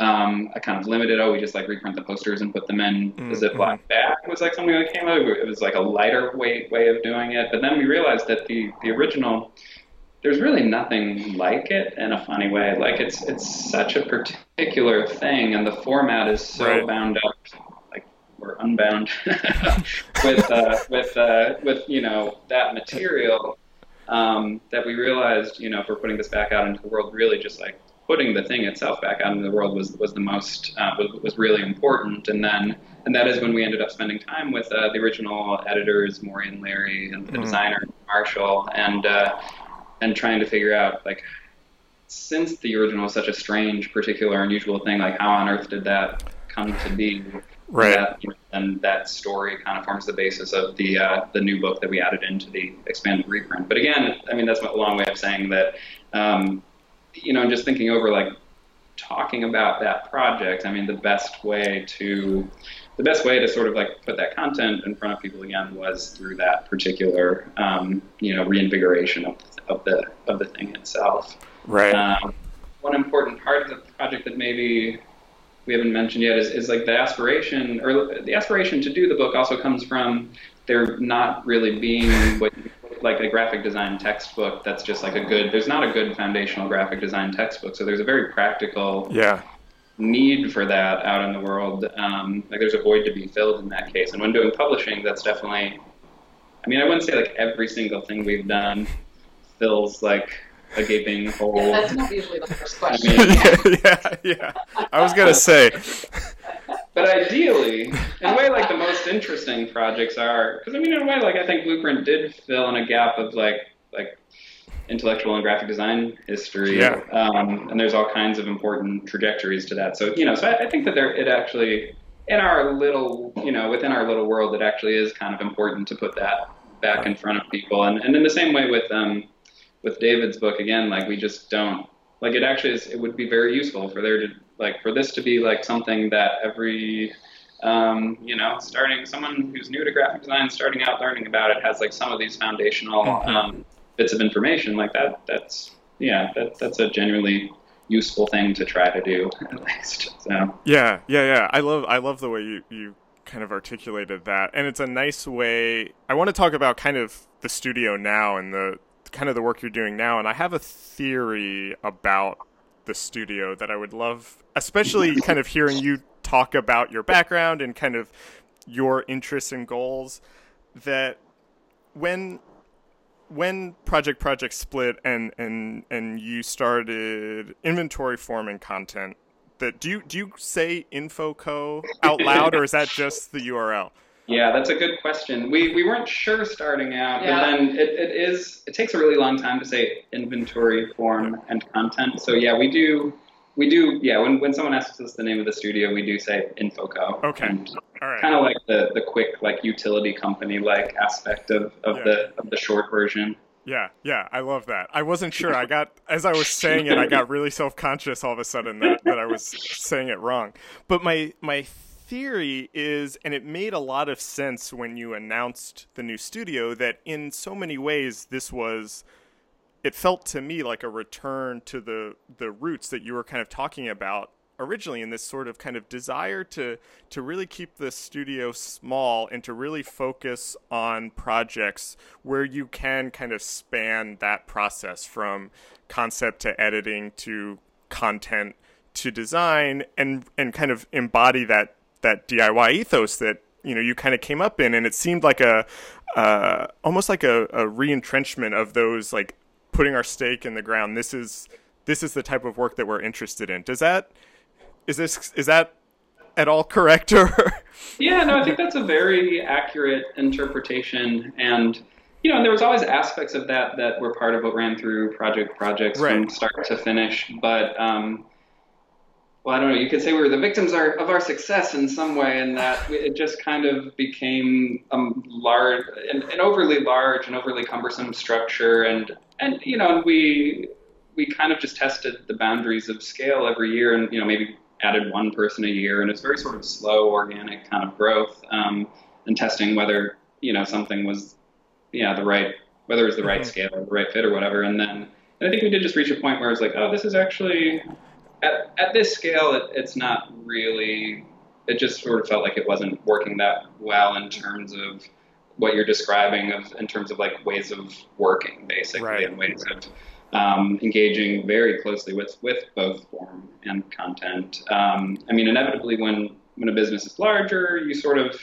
um, a kind of limited, oh, we just like reprint the posters and put them in mm-hmm. the Ziploc bag was like something that came out. It was like a lighter weight way of doing it. But then we realized that the, the original there's really nothing like it in a funny way. Like it's it's such a particular thing, and the format is so right. bound up, like we're unbound *laughs* with uh, with uh, with you know that material um, that we realized, you know, if we're putting this back out into the world, really just like putting the thing itself back out into the world was was the most uh, was, was really important. And then and that is when we ended up spending time with uh, the original editors, Maury and Larry, and the mm. designer Marshall, and uh, and trying to figure out like since the original is such a strange, particular, unusual thing, like how on earth did that come to be? Right. And that, and that story kind of forms the basis of the uh, the new book that we added into the expanded reprint. But again, I mean that's a long way of saying that. Um, you know, just thinking over like talking about that project. I mean, the best way to the best way to sort of like put that content in front of people again was through that particular um, you know reinvigoration of, of the of the thing itself. Right. Um, one important part of the project that maybe we haven't mentioned yet is, is like the aspiration or the aspiration to do the book also comes from there not really being what like a graphic design textbook that's just like a good there's not a good foundational graphic design textbook so there's a very practical yeah need for that out in the world um, like there's a void to be filled in that case and when doing publishing that's definitely i mean i wouldn't say like every single thing we've done fills like a gaping hole Yeah, that's not usually the first question. mean- *laughs* yeah, yeah, yeah. I was gonna say, But ideally, in a way, like the most interesting projects are, because I mean, in a way, like I think Blueprint did fill in a gap of like like intellectual and graphic design history, Yeah. um, and there's all kinds of important trajectories to that. So you know, so I, I think that there it actually in our little you know within our little world, it actually is kind of important to put that back in front of people, and and in the same way with um with David's book again, like we just don't like it actually is it would be very useful for there to like for this to be like something that every um, you know starting someone who's new to graphic design starting out learning about it has like some of these foundational um, bits of information like that that's yeah that, that's a genuinely useful thing to try to do *laughs* at least so yeah, yeah, yeah. I love, I love the way you you kind of articulated that, and it's a nice way. I want to talk about kind of the studio now and the kind of the work you're doing now, and I have a theory about the studio that I would love, especially *laughs* kind of hearing you talk about your background and kind of your interests and goals. That when when Project Project split and and and you started inventory form and content, that do you do you say InfoCo out loud or is that just the URL? Yeah, that's a good question. We we weren't sure starting out, Yeah. but then it, it is it takes a really long time to say inventory form and content. So yeah, we do we do yeah, when when someone asks us the name of the studio, we do say Infoco. Okay. And All right. kind of like the the quick like utility company like aspect of, of Yeah. the of the short version. Yeah, yeah, I love that. I wasn't sure. I got as I was saying it, I got really self conscious all of a sudden that, that I was saying it wrong. But my my theory is, and it made a lot of sense when you announced the new studio, that in so many ways this was it felt to me like a return to the the roots that you were kind of talking about originally in this sort of kind of desire to to really keep the studio small and to really focus on projects where you can kind of span that process from concept to editing to content to design and and kind of embody that that DIY ethos that you know you kind of came up in and it seemed like a uh, almost like a, a re-entrenchment of those like putting our stake in the ground. This is this is the type of work that we're interested in. Does that is this is that at all correct or? *laughs* Yeah, no, I think that's a very accurate interpretation, and you know, and there was always aspects of that that were part of what ran through project projects from start to finish. But um, well, I don't know. You could say we were the victims our, of our success in some way, in that it just kind of became a large, an, an overly large and overly cumbersome structure, and and you know, and we we kind of just tested the boundaries of scale every year, and you know, maybe added one person a year, and it's very sort of slow, organic kind of growth, um, and testing whether you know something was, yeah, the right, whether it was the right Mhm. scale or the right fit or whatever, and then and I think we did just reach a point where it's like, oh, this is actually at at this scale, it, it's not really. It just sort of felt like it wasn't working that well in terms of what you're describing of in terms of like ways of working basically Right. and ways of um, engaging very closely with with both form and content. Um, I mean, inevitably, when when a business is larger, you sort of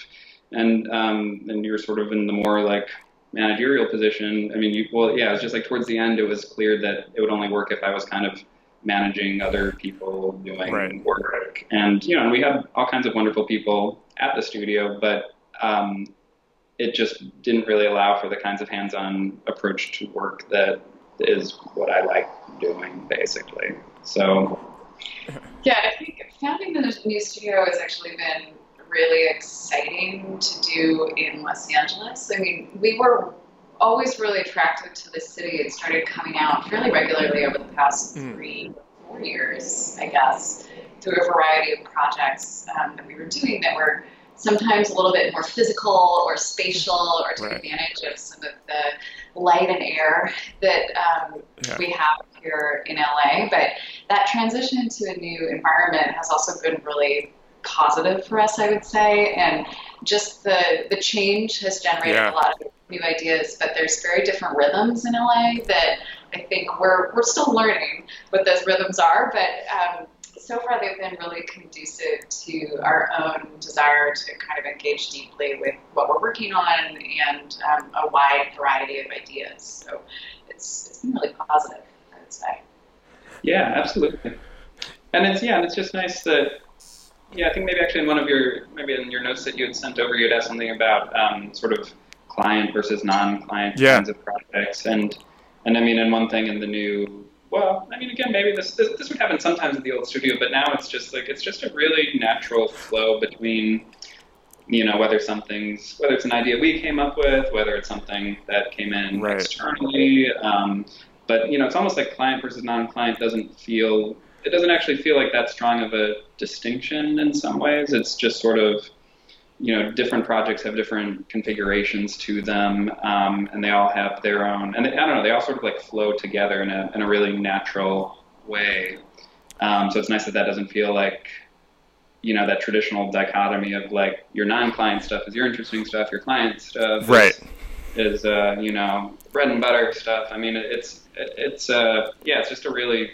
and um, and you're sort of in the more like managerial position. I mean, you well, yeah, it was just like towards the end, it was clear that it would only work if I was kind of managing other people doing Right. work. And you know, we had all kinds of wonderful people at the studio, but um, it just didn't really allow for the kinds of hands-on approach to work that is what I like doing, basically. So Yeah, I think founding the new studio has actually been really exciting to do in Los Angeles. I mean, we were always really attracted to the city. It started coming out fairly regularly over the past Mm. three, four years, I guess, through a variety of projects um, that we were doing that were sometimes a little bit more physical or spatial or took Right. advantage of some of the light and air that um, Yeah. we have here in LA. But that transition to a new environment has also been really positive for us, I would say. And just the the change has generated Yeah. a lot of new ideas, but there's very different rhythms in LA that I think we're we're still learning what those rhythms are. But um, so far, they've been really conducive to our own desire to kind of engage deeply with what we're working on and um, a wide variety of ideas. So it's it's been really positive, I would say. Yeah, absolutely. And it's yeah, and it's just nice that yeah, I think maybe actually in one of your maybe in your notes that you had sent over, you had asked something about um, sort of client versus non-client Yeah. kinds of projects, and and I mean, and one thing in the new. Well, I mean, again, maybe this, this this would happen sometimes at the old studio, but now it's just like it's just a really natural flow between, you know, whether something's whether it's an idea we came up with, whether it's something that came in Right. externally. Um, but you know, it's almost like client versus non-client doesn't feel. It doesn't actually feel like that strong of a distinction in some ways. It's just sort of, you know, different projects have different configurations to them, um, and they all have their own. And they, I don't know, they all sort of like flow together in a in a really natural way. Um, so it's nice that that doesn't feel like, you know, that traditional dichotomy of like your non-client stuff is your interesting stuff, your client stuff is- Right. is uh, you know bread and butter stuff. I mean, it's it's uh, yeah, it's just a really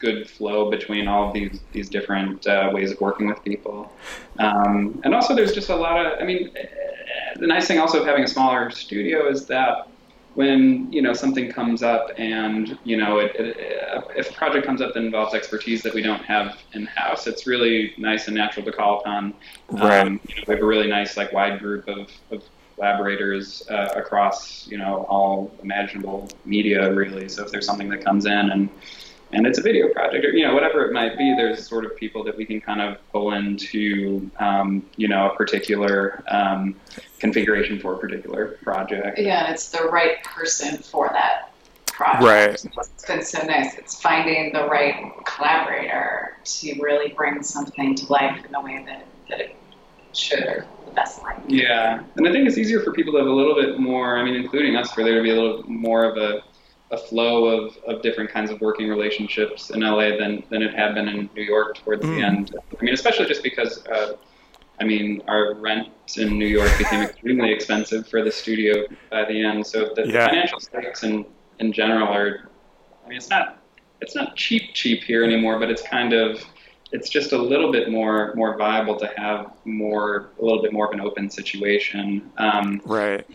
good flow between all of these these different uh, ways of working with people. Um, and also, there's just a lot of. I mean, the nice thing also of having a smaller studio is that when you know something comes up and you know it, it, if a project comes up that involves expertise that we don't have in house, it's really nice and natural to call upon. Right. Um, you know, we have a really nice like wide group of, of collaborators uh, across you know all imaginable media really. So if there's something that comes in and and it's a video project or you know whatever it might be, there's sort of people that we can kind of pull into um, you know a particular um, configuration for a particular project. Yeah, and it's the right person for that project. Right. It's been so nice. It's finding the right collaborator to really bring something to life in the way that, that it should or the best light. Yeah, and I think it's easier for people to have a little bit more. I mean, including us, for there to be a little more of a, a flow of, of different kinds of working relationships in LA than, than it had been in New York towards Mm. the end. I mean, especially just because, uh, I mean, our rent in New York became extremely expensive for the studio by the end. So the, the Yeah. financial stakes in in general are. I mean, it's not it's not cheap cheap here anymore, but it's kind of it's just a little bit more more viable to have more a little bit more of an open situation. Um, Right.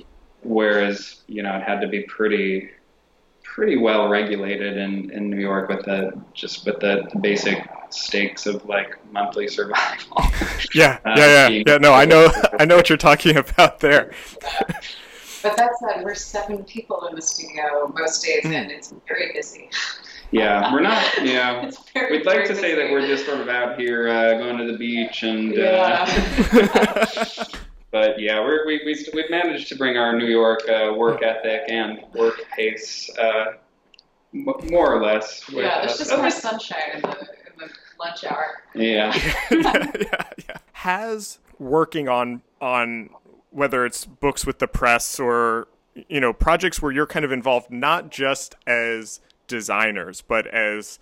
whereas you know it had to be pretty pretty well regulated in, in New York with the just with the, the basic stakes of like monthly survival. *laughs* Yeah. Yeah. Yeah. being- Yeah. No, I know. *laughs* I know what you're talking about there. *laughs* But that said, we're seven people in the studio most days, Mm. and it's very busy. yeah, we're not. Yeah, very, we'd like very to say that we're just sort of out here uh, going to the beach and. Yeah. Uh, but yeah, we're, we, we, we've managed to bring our New York uh, work ethic and work pace uh, m- more or less. With yeah, there's us. just more sunshine in the, in the lunch hour. Yeah. *laughs* yeah, yeah, yeah. Has working on on whether it's books with the press or you know projects where you're kind of involved not just as designers but as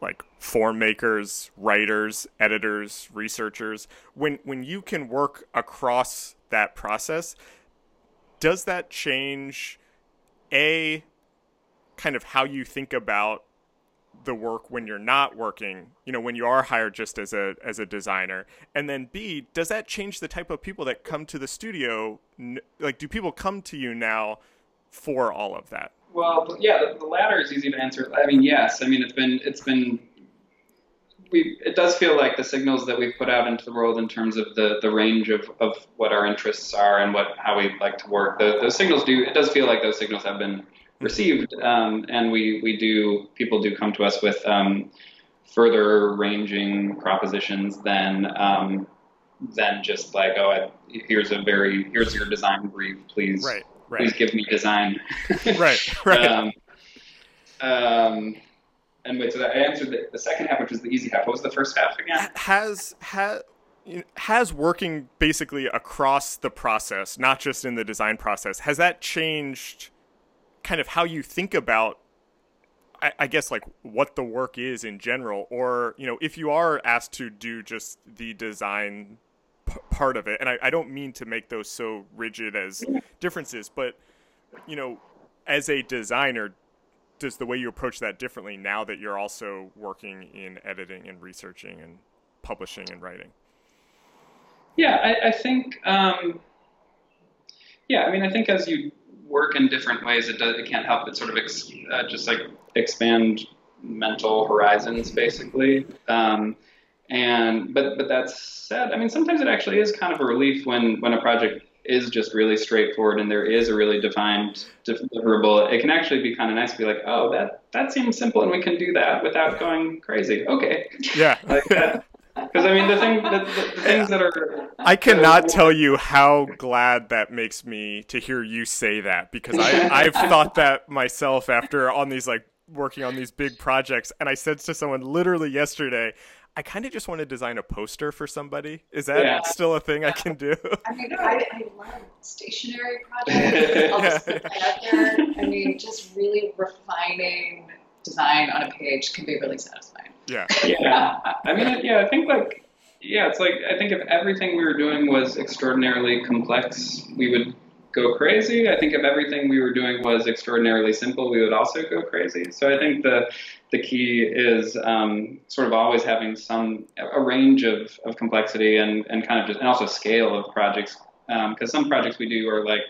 like form makers, writers, editors, researchers. When when you can work across that process, does that change a kind of how you think about the work when you're not working, you know, when you are hired just as a as a designer? And then B, does that change the type of people that come to the studio? Like do people come to you now for all of that? Well, yeah, the, the latter is easy to answer. I mean, yes. I mean, it's been it's been we. It does feel like the signals that we've put out into the world in terms of the the range of, of what our interests are and what how we like to work. The, those signals do. It does feel like those signals have been received, um, and we we do people do come to us with um, further ranging propositions than. Um, than just like, oh, I, here's a very here's your design brief, please. Right. Right. Please give me design. *laughs* right. Right. Um, um, and wait, so I answered the, the second half, which was the easy half. What was the first half again? Has has has working basically across the process, not just in the design process, has that changed kind of how you think about I, I, guess like what the work is in general or you know if you are asked to do just the design p- part of it and I, I don't mean to make those so rigid as differences but you know as a designer does the way you approach that differently now that you're also working in editing and researching and publishing and writing? Yeah, I, I think. Um, yeah, I mean, I think as you work in different ways, it does. It can't help but sort of ex, uh, just like expand mental horizons, basically. Um, and but but that said, I mean, sometimes it actually is kind of a relief when when a project is just really straightforward and there is a really defined deliverable, it can actually be kind of nice to be like, oh, that that seems simple and we can do that without going crazy. Okay. Yeah. *laughs* like that. Because I mean, the thing, the, the, the things that are. I cannot tell you how glad that makes me to hear you say that because I *laughs* I've thought that myself after on these like working on these big projects, and I said to someone literally yesterday, I kind of just want to design a poster for somebody. Is that yeah. still a thing I can do? I mean, I, I love stationary *laughs* projects. I'll just put that out there. I mean, just really refining design on a page can be really satisfying. Yeah. Yeah. I mean, yeah, I think like, yeah, it's like, I think if everything we were doing was extraordinarily complex, we would go crazy. I think if everything we were doing was extraordinarily simple, we would also go crazy. So I think the the key is um, sort of always having some a range of, of complexity and, and kind of just and also scale of projects. Because um, some projects we do are like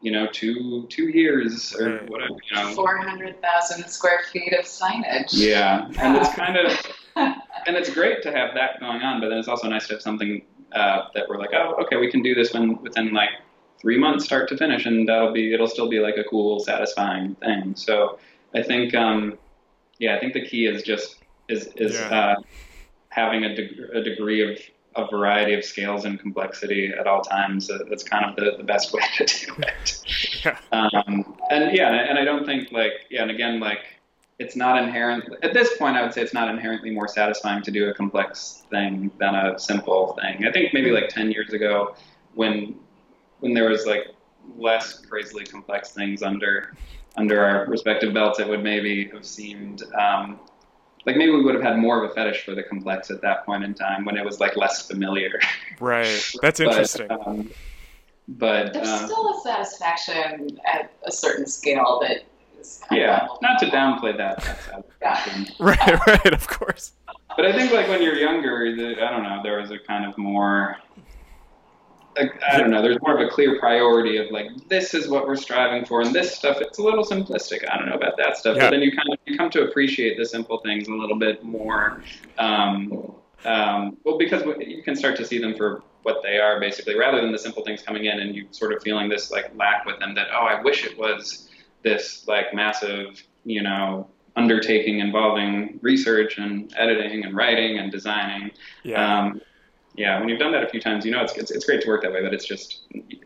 you know two two years or whatever you know. four hundred thousand square feet of signage. Yeah and it's kind of *laughs* and it's great to have that going on but then it's also nice to have something uh, that we're like oh okay we can do this when within like three months start to finish and that'll be it'll still be like a cool satisfying thing. So I think um, yeah, I think the key is just is is yeah. uh, having a, a degree of a variety of scales and complexity at all times. That's kind of the, the best way *laughs* to do it. Yeah. Um, and yeah, and I don't think like yeah, and again like it's not inherent at this point. I would say it's not inherently more satisfying to do a complex thing than a simple thing. I think maybe like ten years ago when when there was like less crazily complex things under under our respective belts, it would maybe have seemed um, like maybe we would have had more of a fetish for the complex at that point in time when it was like less familiar. Right. *laughs* That's interesting. but, um, but there's um, still a satisfaction at a certain scale that is yeah. Not to downplay that. yeah. *laughs* right. Right. Of course. But I think like when you're younger, the, I don't know, there was a kind of more like, I don't know, there's more of a clear priority of like this is what we're striving for, and this stuff it's a little simplistic. I don't know about that stuff, yeah. but then you kind of you come to appreciate the simple things a little bit more. Um, um, well, because you can start to see them for what they are, basically, rather than the simple things coming in and you sort of feeling this like lack with them that oh, I wish it was this like massive, you know, undertaking involving research and editing and writing and designing. Yeah. Um, yeah, when you've done that a few times, you know it's, it's, it's great to work that way, but it's just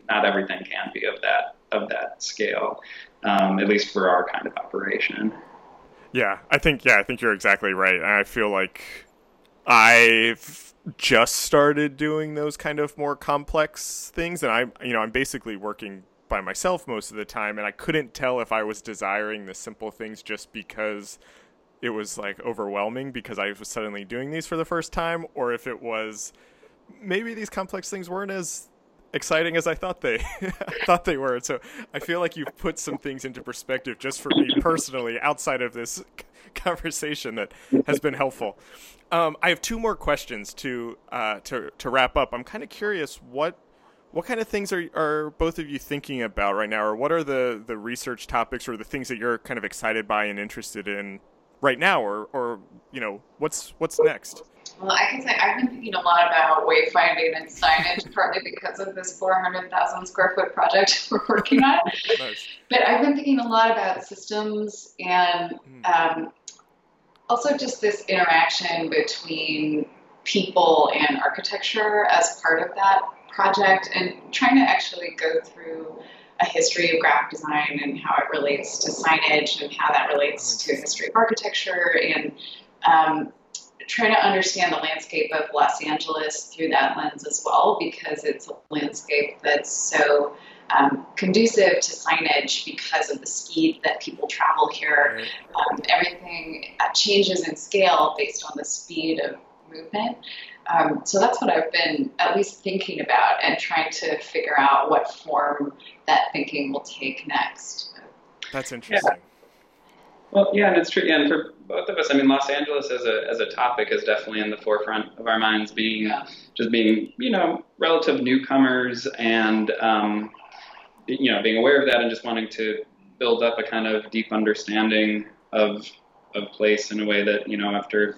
not everything can be of that of that scale, um, at least for our kind of operation. Yeah, I think yeah, I think you're exactly right. I feel like I've just started doing those kind of more complex things, and I'm you know I'm basically working by myself most of the time, and I couldn't tell if I was desiring the simple things just because it was like overwhelming because I was suddenly doing these for the first time, or if it was maybe these complex things weren't as exciting as I thought they *laughs* thought they were. So I feel like you've put some things into perspective just for me personally outside of this *laughs* conversation that has been helpful. Um, I have two more questions to uh, to to wrap up. I'm kind of curious what what kind of things are are both of you thinking about right now, or what are the the research topics or the things that you're kind of excited by and interested in right now, or or you know what's what's next? Well, I can say I've been thinking a lot about wayfinding and signage, partly because of this 400,000 square foot project *laughs* we're working on. nice. But I've been thinking a lot about systems and hmm. um, also just this interaction between people and architecture as part of that project and trying to actually go through a history of graphic design and how it relates to signage and how that relates to history of architecture and um, trying to understand the landscape of Los Angeles through that lens as well because it's a landscape that's so um, conducive to signage because of the speed that people travel here. Um, everything changes in scale based on the speed of movement. Um, so that's what I've been at least thinking about and trying to figure out what form that thinking will take next. That's interesting. Yeah. Well, yeah, and it's true. Yeah, and for both of us, I mean, Los Angeles as a as a topic is definitely in the forefront of our minds, being yeah. just being you know relative newcomers and um, you know being aware of that and just wanting to build up a kind of deep understanding of of place in a way that you know after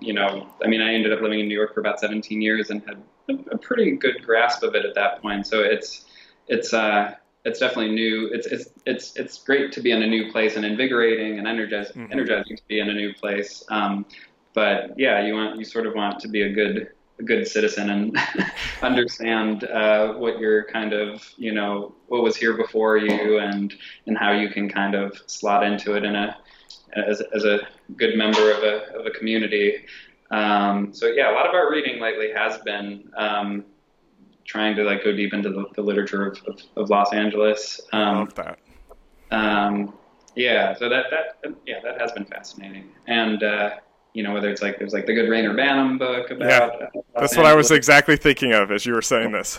you know, I mean, I ended up living in New York for about 17 years and had a, a pretty good grasp of it at that point. So it's it's uh, it's definitely new. It's it's it's it's great to be in a new place and invigorating and energizing mm-hmm. energizing to be in a new place. Um, but yeah, you want you sort of want to be a good a good citizen and *laughs* understand uh, what you're kind of you know what was here before you and and how you can kind of slot into it in a as, as a good member of a, of a community. Um, so yeah, a lot of our reading lately has been um, trying to like go deep into the, the literature of, of, of, Los Angeles. Um, I love that. Um, yeah, so that that yeah that has been fascinating, and uh, you know whether it's like there's like the Good Reyner Banham book about. Yeah, that's Angeles. what I was exactly thinking of as you were saying this.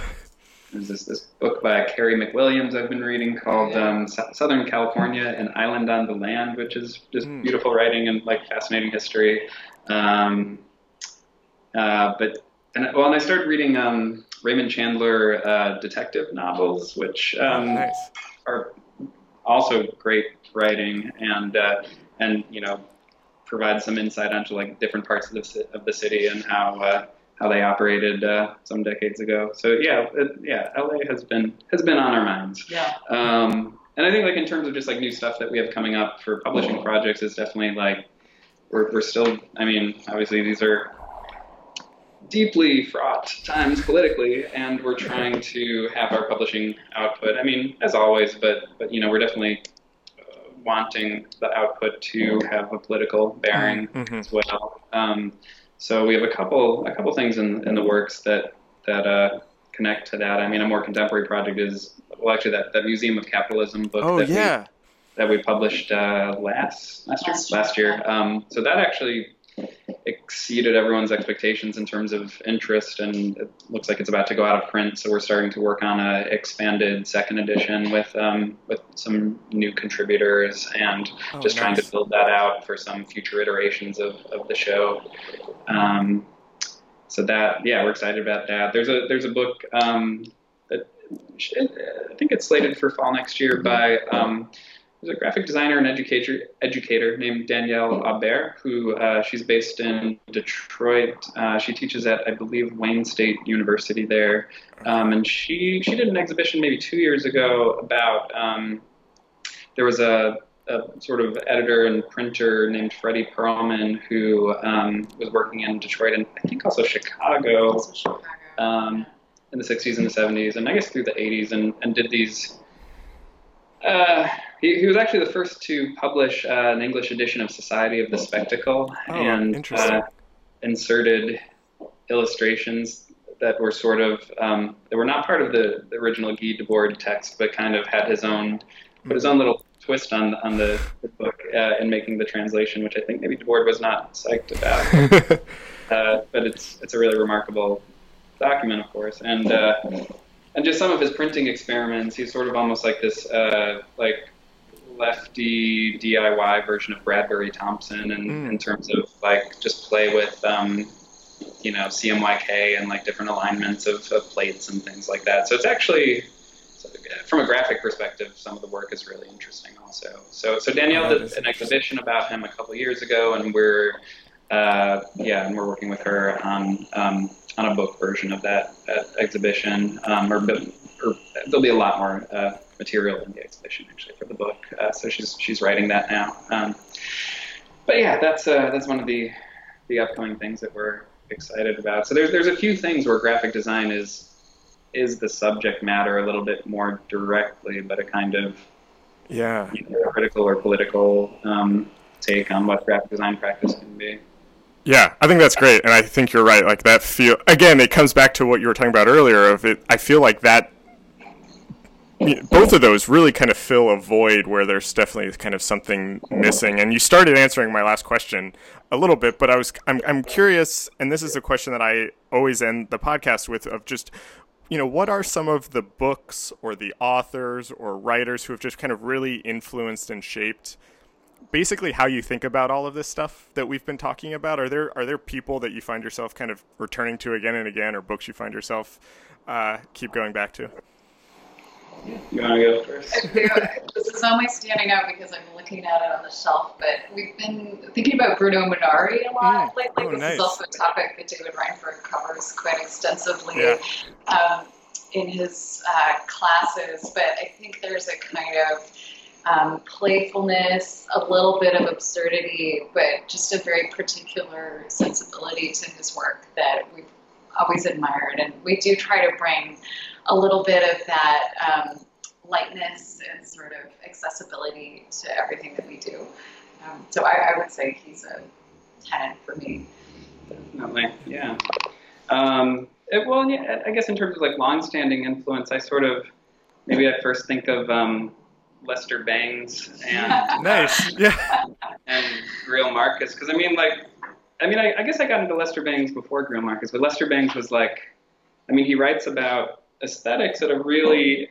There's this, this book by Carey McWilliams I've been reading called um, Southern California, An Island on the Land, which is just mm. beautiful writing and like fascinating history. Um, uh, but and well, and I started reading um, Raymond Chandler uh, detective novels, which oh, um, nice. are also great writing and uh, and you know provide some insight onto like different parts of the of the city and how uh, how they operated uh, some decades ago. So yeah, it, yeah, LA has been has been on our minds. Yeah. Um, and I think like in terms of just like new stuff that we have coming up for publishing projects is definitely like we're we're still. I mean, obviously these are deeply fraught times politically, and we're trying to have our publishing output. I mean, as always, but but you know we're definitely uh, wanting the output to have a political bearing mm-hmm. as well. Um, so we have a couple a couple things in, in the works that that uh, connect to that. I mean, a more contemporary project is well, actually that, that Museum of Capitalism book. Oh that yeah. We, that we published uh, last last year. Last year. Um, so that actually exceeded everyone's expectations in terms of interest, and it looks like it's about to go out of print. So we're starting to work on a expanded second edition with um, with some new contributors, and oh, just nice. trying to build that out for some future iterations of, of the show. Um, so that yeah, we're excited about that. There's a there's a book um, that I think it's slated for fall next year by. There's a graphic designer and educator educator named Danielle Aubert, who uh, she's based in Detroit. Uh, she teaches at I believe Wayne State University there, um, and she she did an exhibition maybe two years ago about um, there was a, a, sort of editor and printer named Fredy Perlman who um, was working in Detroit and I think also Chicago. Also Chicago. Um, in the 60s and the 70s, and I guess through the 80s, and, and did these uh, he, he was actually the first to publish uh, an English edition of Society of the Spectacle oh, and uh, inserted illustrations that were sort of um, that were not part of the, the original Guy Debord text, but kind of had his own put his own little twist on on the, the book uh, in making the translation, which I think maybe Debord was not psyched about. *laughs* uh, but it's it's a really remarkable document, of course, and uh, and just some of his printing experiments. He's sort of almost like this, uh, like lefty DIY version of Bradbury Thompson, in, mm. in terms of like just play with, um, you know, CMYK and like different alignments of, of plates and things like that. So it's actually from a graphic perspective, some of the work is really interesting also. So, so Danielle oh, did an exhibition about him a couple years ago, and we're, uh, yeah, and we're working with her on um, on a book version of that, that exhibition, um, or, or, there'll be a lot more uh, material in the exhibition actually for the book. Uh, so she's she's writing that now. Um, but yeah, that's uh, that's one of the the upcoming things that we're excited about. So there's there's a few things where graphic design is is the subject matter a little bit more directly, but a kind of yeah you know, critical or political um, take on what graphic design practice can be. Yeah, I think that's great, and I think you're right. Like that feel again, it comes back to what you were talking about earlier. Of it, I feel like that both of those really kind of fill a void where there's definitely kind of something missing. And you started answering my last question a little bit, but I was I'm I'm curious, and this is a question that I always end the podcast with of just you know what are some of the books or the authors or writers who have just kind of really influenced and shaped basically how you think about all of this stuff that we've been talking about are there are there people that you find yourself kind of returning to again and again or books you find yourself uh, keep going back to you want to go first? this is only standing out because I'm looking at it on the shelf, but we've been thinking about Bruno Munari a lot mm. lately. Oh, this nice. is also a topic that David Reinfurt covers quite extensively yeah. um, in his uh, classes, but I think there's a kind of um, playfulness, a little bit of absurdity, but just a very particular sensibility to his work that we've always admired. And we do try to bring a little bit of that um, lightness and sort of accessibility to everything that we do. Um, so I, I, would say he's a tenant for me. Definitely, yeah. Um, it, well, yeah, I guess in terms of like long-standing influence, I sort of maybe I first think of um, Lester Bangs and *laughs* nice, yeah, and Greil Marcus because I mean like I mean I, I guess I got into Lester Bangs before Greil Marcus, but Lester Bangs was like I mean he writes about aesthetics at a really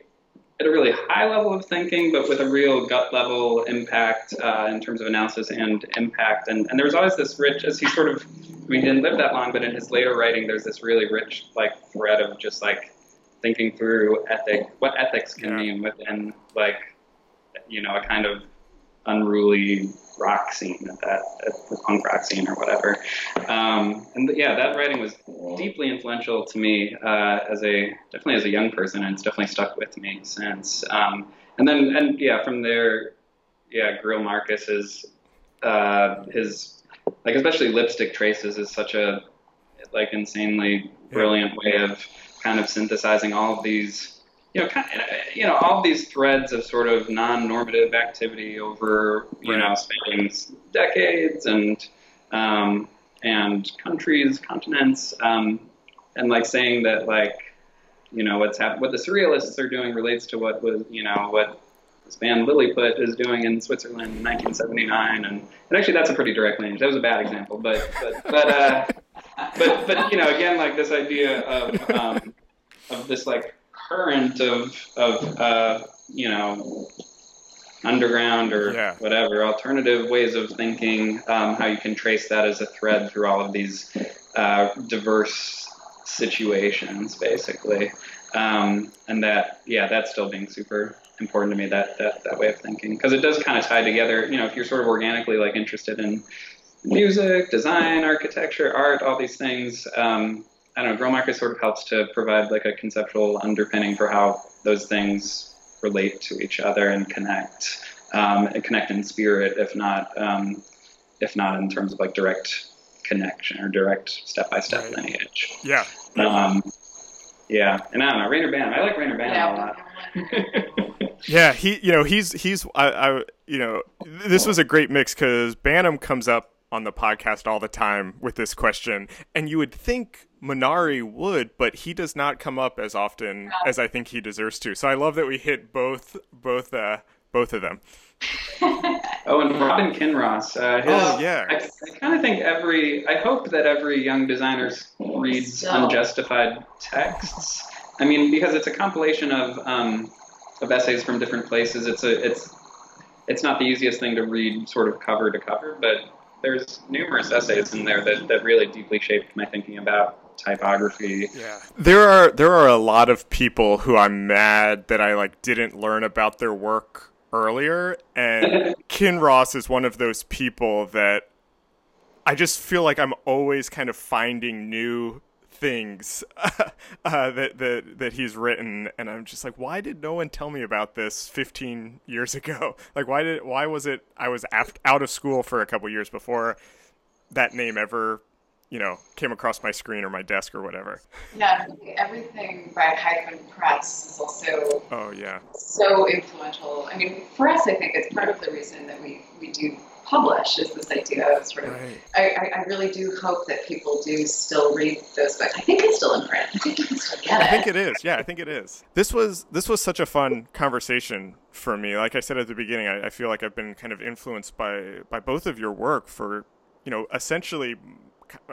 at a really high level of thinking, but with a real gut level impact uh, in terms of analysis and impact. And, and there's always this rich, as he sort of, I mean, he didn't live that long, but in his later writing, there's this really rich like thread of just like thinking through ethic, what ethics can mean within like, you know, a kind of unruly rock scene at that, at the punk rock scene or whatever. Um, and yeah, that writing was deeply influential to me uh, as a definitely as a young person, and it's definitely stuck with me since. Um, and then and yeah, from there, yeah, Greil Marcus is uh, his like especially lipstick traces is such a like insanely brilliant way of kind of synthesizing all of these you know, kind of, you know, all these threads of sort of non-normative activity over, you know, spanning decades and um, and countries, continents, um, and like saying that like, you know, what's hap- what the surrealists are doing relates to what was, you know, what this band Lilliput is doing in Switzerland in 1979, and, and actually that's a pretty direct linkage. That was a bad example, but but but uh, but but you know, again, like this idea of um, of this like current of of uh, you know underground or Yeah. whatever alternative ways of thinking um, how you can trace that as a thread through all of these uh, diverse situations basically um, and that yeah that's still being super important to me that that, that way of thinking because it does kind of tie together you know if you're sort of organically like interested in music design architecture art all these things um, I don't know, Greil Marcus sort of helps to provide like a conceptual underpinning for how those things relate to each other and connect, um, and connect in spirit, if not, um, if not in terms of like direct connection or direct step-by-step Right. lineage. yeah Um, yeah, and I don't know, Reyner Banham. I like Reyner Banham a lot. *laughs* Yeah, he, you know, he's he's I, I you know, this was a great mix because Banham comes up on the podcast all the time with this question, and you would think Munari would, but he does not come up as often as I think he deserves to. So I love that we hit both both uh, both of them. *laughs* Oh, and Robin Kinross. Uh, his, Oh, yeah. I, I kind of think every. I hope that every young designer reads So- unjustified texts. I mean, because it's a compilation of um, of essays from different places. It's a it's it's not the easiest thing to read, sort of cover to cover, but there's numerous essays in there that, that really deeply shaped my thinking about typography. Yeah. There are there are a lot of people who I'm mad that I like didn't learn about their work earlier and *laughs* Kinross is one of those people that I just feel like I'm always kind of finding new things *laughs* uh, that that that he's written and I'm just like why did no one tell me about this 15 years *laughs* ago like why did why was it I was aft, out of school for a couple years before that name ever you know came across my screen or my desk or whatever. Yeah, everything by Hyphen Press is also oh yeah so influential. I mean, for us, I think it's part of the reason that we we do publish is this idea of sort of. right. I, I really do hope that people do still read those books. I think it's still in print. I think you can still get it. I think it is. Yeah, I think it is. This was this was such a fun conversation for me. Like I said at the beginning, I, I feel like I've been kind of influenced by by both of your work for you know essentially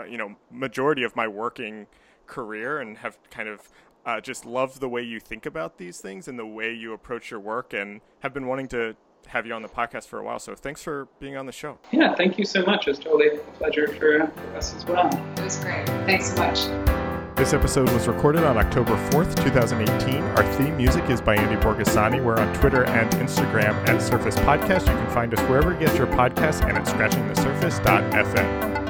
you know majority of my working career and have kind of uh, just loved the way you think about these things and the way you approach your work and have been wanting to have you on the podcast for a while. So thanks for being on the show. Yeah, thank you so much. It's totally a pleasure for us as well. It was great. Thanks so much. This episode was recorded on October 4th, 2018. Our theme music is by Andy Borgasani. We're on Twitter and Instagram at Surface Podcast. You can find us wherever you get your podcasts and at scratchingthesurface.fm.